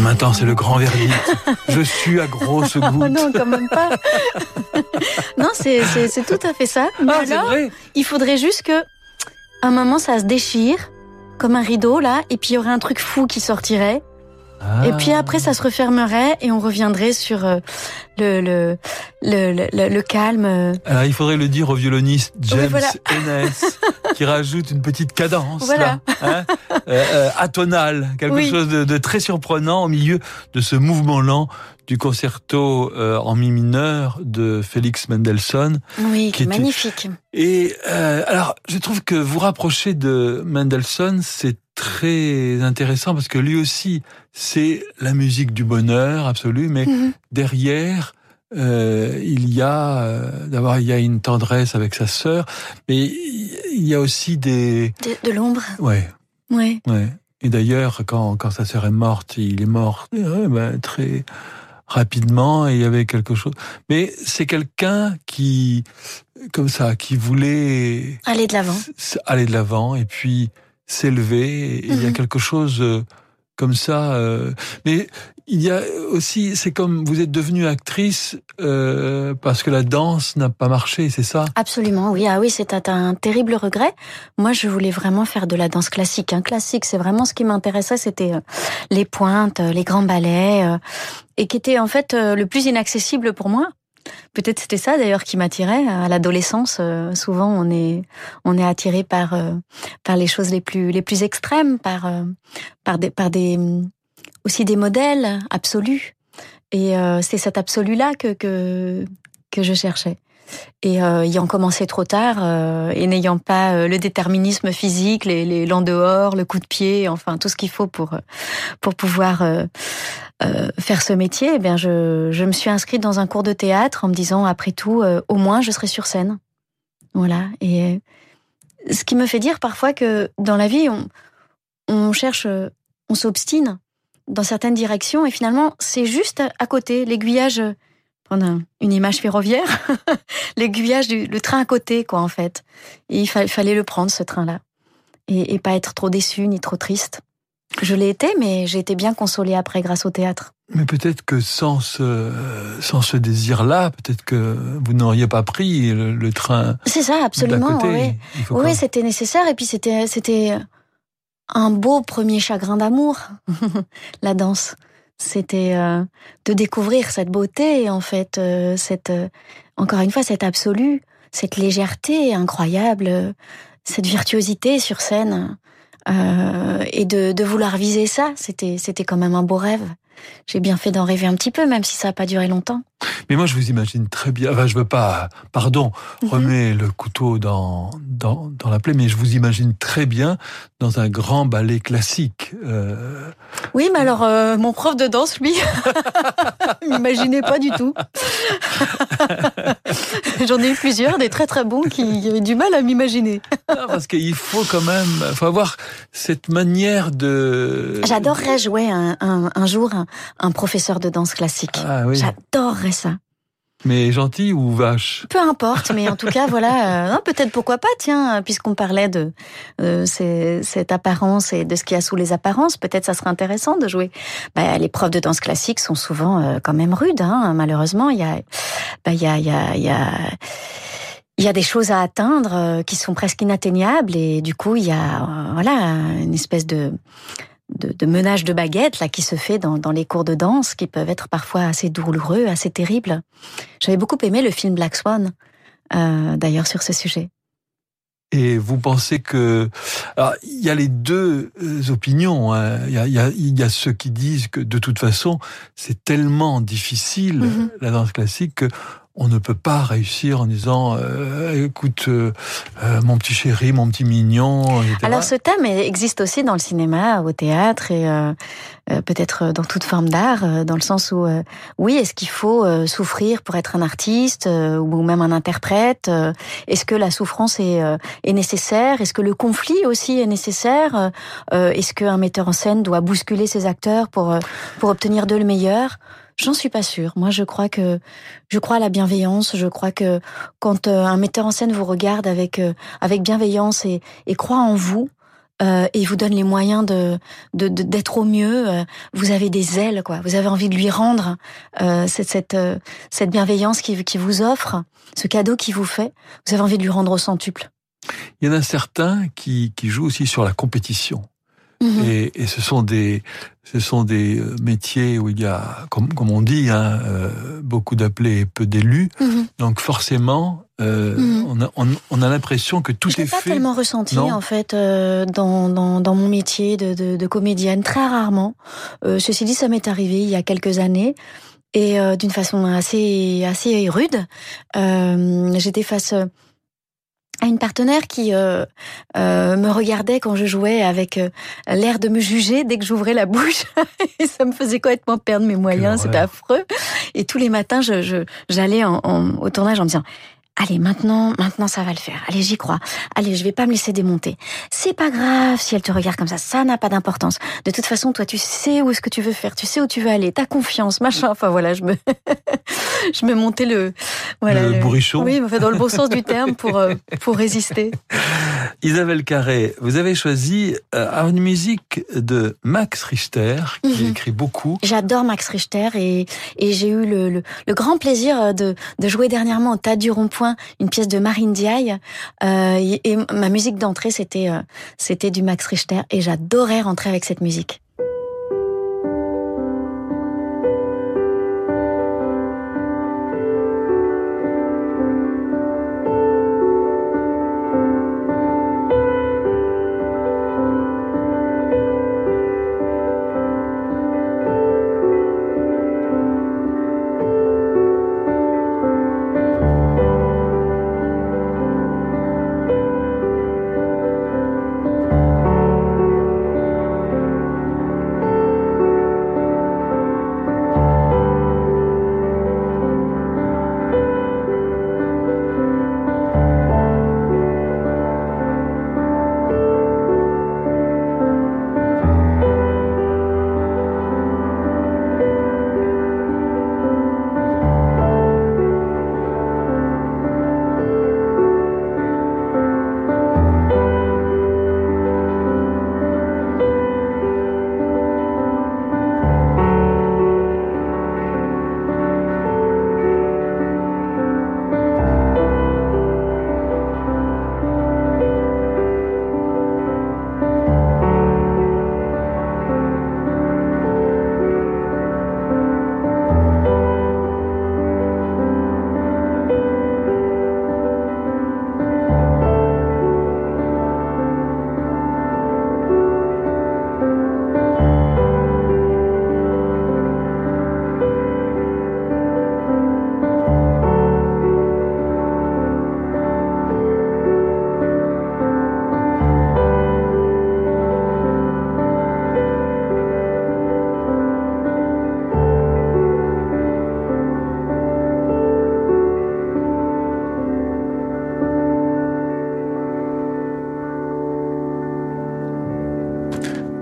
Maintenant, c'est le grand verdict. Je suis à grosse goutte. Oh non, quand même pas. non, c'est tout à fait ça. Mais ah, alors, vrai il faudrait juste que, un moment, ça se déchire, comme un rideau, là, et puis il y aurait un truc fou qui sortirait. Et puis Ah. après, ça se refermerait et on reviendrait sur euh, le, le, le, calme. Alors, il faudrait le dire au violoniste James voilà. Ennis, qui rajoute une petite cadence, Voilà. là, hein, euh, euh, atonale, quelque Oui. chose de, de très surprenant au milieu de ce mouvement lent du concerto euh, en mi mineur de Félix Mendelssohn. Oui, Qui est- magnifique. Et euh, alors, je trouve que vous rapprocher de Mendelssohn, c'est très intéressant parce que lui aussi, c'est la musique du bonheur absolu, mais Mhm. derrière, euh, il y a euh, d'abord il y a une tendresse avec sa sœur, mais il y a aussi des De, de l'ombre. ouais Ouais. ouais. Et d'ailleurs, quand quand sa sœur est morte, il est mort euh, ben, très rapidement et il y avait quelque chose. Mais c'est quelqu'un qui comme ça, qui voulait Aller de l'avant. aller de l'avant et puis s'élever. Il y a Mhm. quelque chose euh, comme ça. euh, mais il y a aussi, c'est comme vous êtes devenue actrice euh, parce que la danse n'a pas marché, c'est ça? Absolument, oui. Ah oui, c'était un terrible regret. Moi, je voulais vraiment faire de la danse classique. Un classique, c'est vraiment ce qui m'intéressait. C'était euh, les pointes, euh, les grands ballets, euh, et qui était en fait euh, le plus inaccessible pour moi. Peut-être c'était ça d'ailleurs qui m'attirait à l'adolescence. euh, souvent, on est on est attiré par euh, par les choses les plus les plus extrêmes, par euh, par des par des hum, aussi des modèles absolus. Et c'est cet absolu là que que que je cherchais. Et euh, ayant commencé trop tard euh, et n'ayant pas euh, le déterminisme physique, les, les l'en dehors, le coup de pied, enfin tout ce qu'il faut pour euh, pour pouvoir faire ce métier, eh bien je, je me suis inscrite dans un cours de théâtre en me disant après tout, au moins je serai sur scène. Voilà. Et ce qui me fait dire parfois que dans la vie, on, on cherche, on s'obstine dans certaines directions et finalement c'est juste à côté l'aiguillage. Prendre un- une image ferroviaire, l'aiguillage du le train à côté, quoi, en fait. Et il fa- fallait le prendre, ce train-là. Et, et pas être trop déçu ni trop triste. Je l'ai été, mais j'ai été bien consolée après grâce au théâtre. Mais peut-être que sans ce, sans ce désir-là, peut-être que vous n'auriez pas pris le, le train C'est ça, absolument. Oui, oui c'était nécessaire. Et puis c'était, c'était un beau premier chagrin d'amour, la danse. C'était euh, de découvrir cette beauté, en fait, euh, cette, euh, encore une fois, cette absolu, cette légèreté incroyable, euh, cette virtuosité sur scène, euh, et de, de vouloir viser ça. C'était, c'était quand même un beau rêve. J'ai bien fait d'en rêver un petit peu, même si ça n'a pas duré longtemps. Mais moi, je vous imagine très bien. Enfin, je veux pas, pardon, Mhm. remets le couteau dans, dans, dans la plaie, mais je vous imagine très bien dans un grand ballet classique. Euh, Oui, mais alors euh, mon prof de danse, lui, m'imaginait pas du tout. J'en ai eu plusieurs, des très très bons, qui avaient du mal à m'imaginer. non, parce qu'il faut quand même, faut avoir cette manière de. J'adorerais jouer un, un, un jour un, un professeur de danse classique. Ah oui. J'adorerais ça. Mais gentil ou vache Peu importe, mais en tout cas, voilà. euh, Peut-être pourquoi pas, tiens, puisqu'on parlait de euh, ces- cette apparence et de ce qu'il y a sous les apparences, peut-être ça serait intéressant de jouer. Bah, les profs de danse classique sont souvent euh, quand même rudes, hein, malheureusement. Il y a, bah, il y a, il y a, il y a il y a des choses à atteindre euh, qui sont presque inatteignables et du coup il y a voilà une espèce de de, de menage de baguette là qui se fait dans, dans les cours de danse qui peuvent être parfois assez douloureux, assez terribles. J'avais beaucoup aimé le film Black Swan, euh, d'ailleurs sur ce sujet. Et vous pensez que... Alors, il y a les deux euh, opinions. hein. Il, y a, il, y a, il y a ceux qui disent que de toute façon, c'est tellement difficile, Mhm. la danse classique, que on ne peut pas réussir en disant euh, écoute euh, euh, mon petit chéri mon petit mignon. Alors ce thème existe aussi dans le cinéma, au théâtre et euh, euh, peut-être dans toute forme d'art, dans le sens où oui, est-ce qu'il faut souffrir pour être un artiste ou même un interprète Est-ce que la souffrance est, nécessaire Est-ce que le conflit aussi est nécessaire Est-ce qu'un metteur en scène doit bousculer ses acteurs pour pour obtenir de le meilleur? J'en suis pas sûre. Moi, je crois que je crois à la bienveillance. Je crois que quand euh, un metteur en scène vous regarde avec euh, avec bienveillance et, et croit en vous, euh, et vous donne les moyens de d'être au mieux. Euh, vous avez des ailes, quoi. Vous avez envie de lui rendre euh, cette cette cette bienveillance qui vous offre, ce cadeau qui vous fait. Vous avez envie de lui rendre au centuple. Il y en a certains qui qui jouent aussi sur la compétition. Mhm. Et, et, ce sont des ce sont des métiers où il y a, comme, comme on dit, hein, beaucoup d'appelés et peu d'élus. Mhm. Donc forcément, euh, mhm. on a, on, on a l'impression que tout est fait. Je pas tellement ressenti en fait euh, dans, dans, dans, mon métier de, de, de, comédienne, très rarement. Euh, ceci dit, ça m'est arrivé il y a quelques années et euh, d'une façon assez assez rude. Euh, j'étais face à une partenaire qui euh, euh, me regardait quand je jouais avec euh, l'air de me juger dès que j'ouvrais la bouche et ça me faisait complètement perdre mes moyens, c'était affreux. Et tous les matins, je j'allais en, au tournage en me disant Allez, maintenant, maintenant, ça va le faire. Allez, j'y crois. Allez, je vais pas me laisser démonter. C'est pas grave si elle te regarde comme ça. Ça n'a pas d'importance. De toute façon, toi, tu sais où est-ce que tu veux faire. Tu sais où tu veux aller. T'as confiance, machin. Enfin, voilà, je me, je me montais le, voilà. Le, bourrichon. Oui, fait dans le bon sens du terme pour, euh, pour résister. Isabelle Carré, vous avez choisi euh, une musique de Max Richter, qui mhm. écrit beaucoup. J'adore Max Richter et, et j'ai eu le, le, le, grand plaisir de, de jouer dernièrement au Tas du Rond-Point une pièce de Marine Diaye. Euh, et ma musique d'entrée, c'était euh, c'était du Max Richter, et j'adorais rentrer avec cette musique.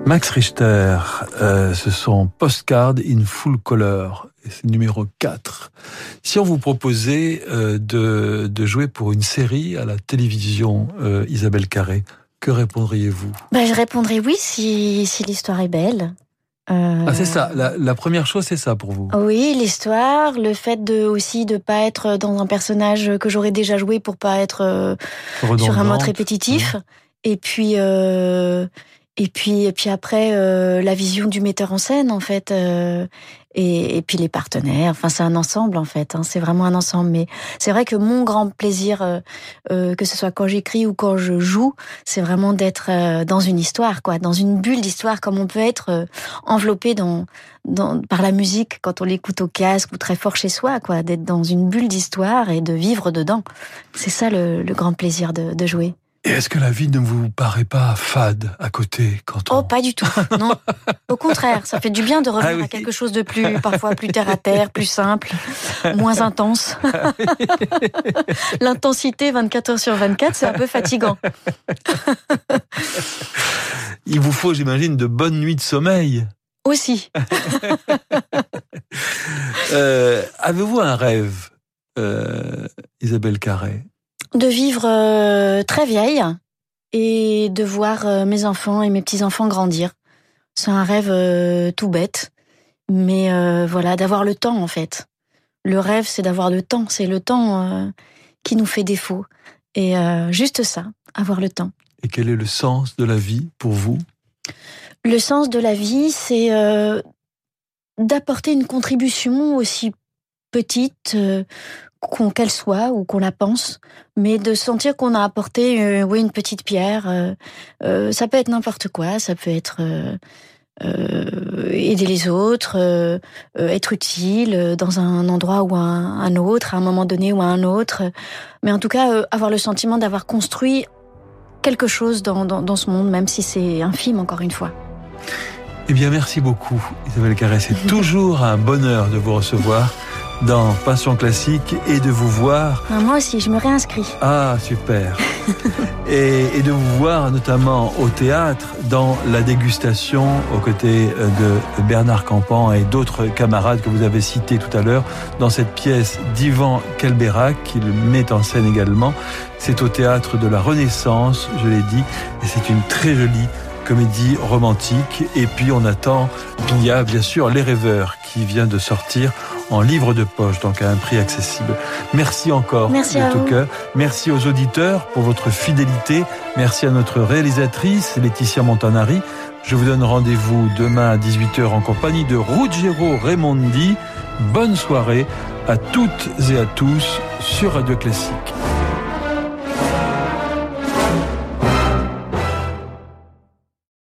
Max Richter, euh, ce sont Postcard in Full Color, c'est numéro 4. Si on vous proposait euh, de, de, jouer pour une série à la télévision, euh, Isabelle Carré, que répondriez-vous? Ben, Je répondrais oui si, si l'histoire est belle. Ah, c'est ça. La, la, première chose, c'est ça pour vous? Oui, l'histoire, le fait de aussi de pas être dans un personnage que j'aurais déjà joué pour pas être sur un mode répétitif. Et puis, et puis, et puis après, euh, la vision du metteur en scène, en fait, euh, et, et, puis les partenaires. Enfin, c'est un ensemble, en fait. Hein, c'est vraiment un ensemble. Mais c'est vrai que mon grand plaisir, euh, euh que ce soit quand j'écris ou quand je joue, c'est vraiment d'être euh, dans une histoire, quoi, dans une bulle d'histoire, comme on peut être enveloppé dans, dans, par la musique quand on l'écoute au casque ou très fort chez soi, quoi, d'être dans une bulle d'histoire et de vivre dedans. C'est ça le, le grand plaisir de, de jouer. Et est-ce que la vie ne vous paraît pas fade à côté quand on... Oh, pas du tout. Non. Au contraire, ça fait du bien de revenir ah à quelque chose de plus, parfois plus terre à terre, plus simple, moins intense. L'intensité 24 heures sur 24, c'est un peu fatigant. Il vous faut, j'imagine, de bonnes nuits de sommeil. Aussi. euh, Avez-vous un rêve, euh, Isabelle Carré? De vivre euh, très vieille et de voir mes enfants et mes petits-enfants grandir. C'est un rêve tout bête, mais voilà, d'avoir le temps en fait. Le rêve, c'est d'avoir le temps. C'est le temps qui nous fait défaut. Et juste ça, avoir le temps. Et quel est le sens de la vie pour vous? Le sens de la vie, c'est d'apporter une contribution aussi petite euh, qu'elle soit ou qu'on la pense, mais de sentir qu'on a apporté euh, oui une petite pierre. Euh, ça peut être n'importe quoi, ça peut être aider les autres, être utile dans un endroit ou un, un, autre, à un moment donné ou à un autre, mais en tout cas avoir le sentiment d'avoir construit quelque chose dans, dans, dans ce monde, même si c'est infime encore une fois. Eh bien, merci beaucoup, Isabelle Carré. C'est toujours un bonheur de vous recevoir dans Passion Classique et de vous voir. Ah, moi aussi, je me réinscris. Ah, super. et, et, de vous voir notamment au théâtre dans la dégustation aux côtés de Bernard Campan et d'autres camarades que vous avez cités tout à l'heure dans cette pièce d'Ivan Kelberac qui le met en scène également. C'est au théâtre de la Renaissance, je l'ai dit, et c'est une très jolie comédie romantique. Et puis on attend, il y a bien sûr Les Rêveurs qui vient de sortir en livre de poche, donc à un prix accessible. Merci encore Merci de tout cœur. Merci aux auditeurs pour votre fidélité. Merci à notre réalisatrice Laetitia Montanari. Je vous donne rendez-vous demain à 18h en compagnie de Ruggiero Raimondi. Bonne soirée à toutes et à tous sur Radio Classique.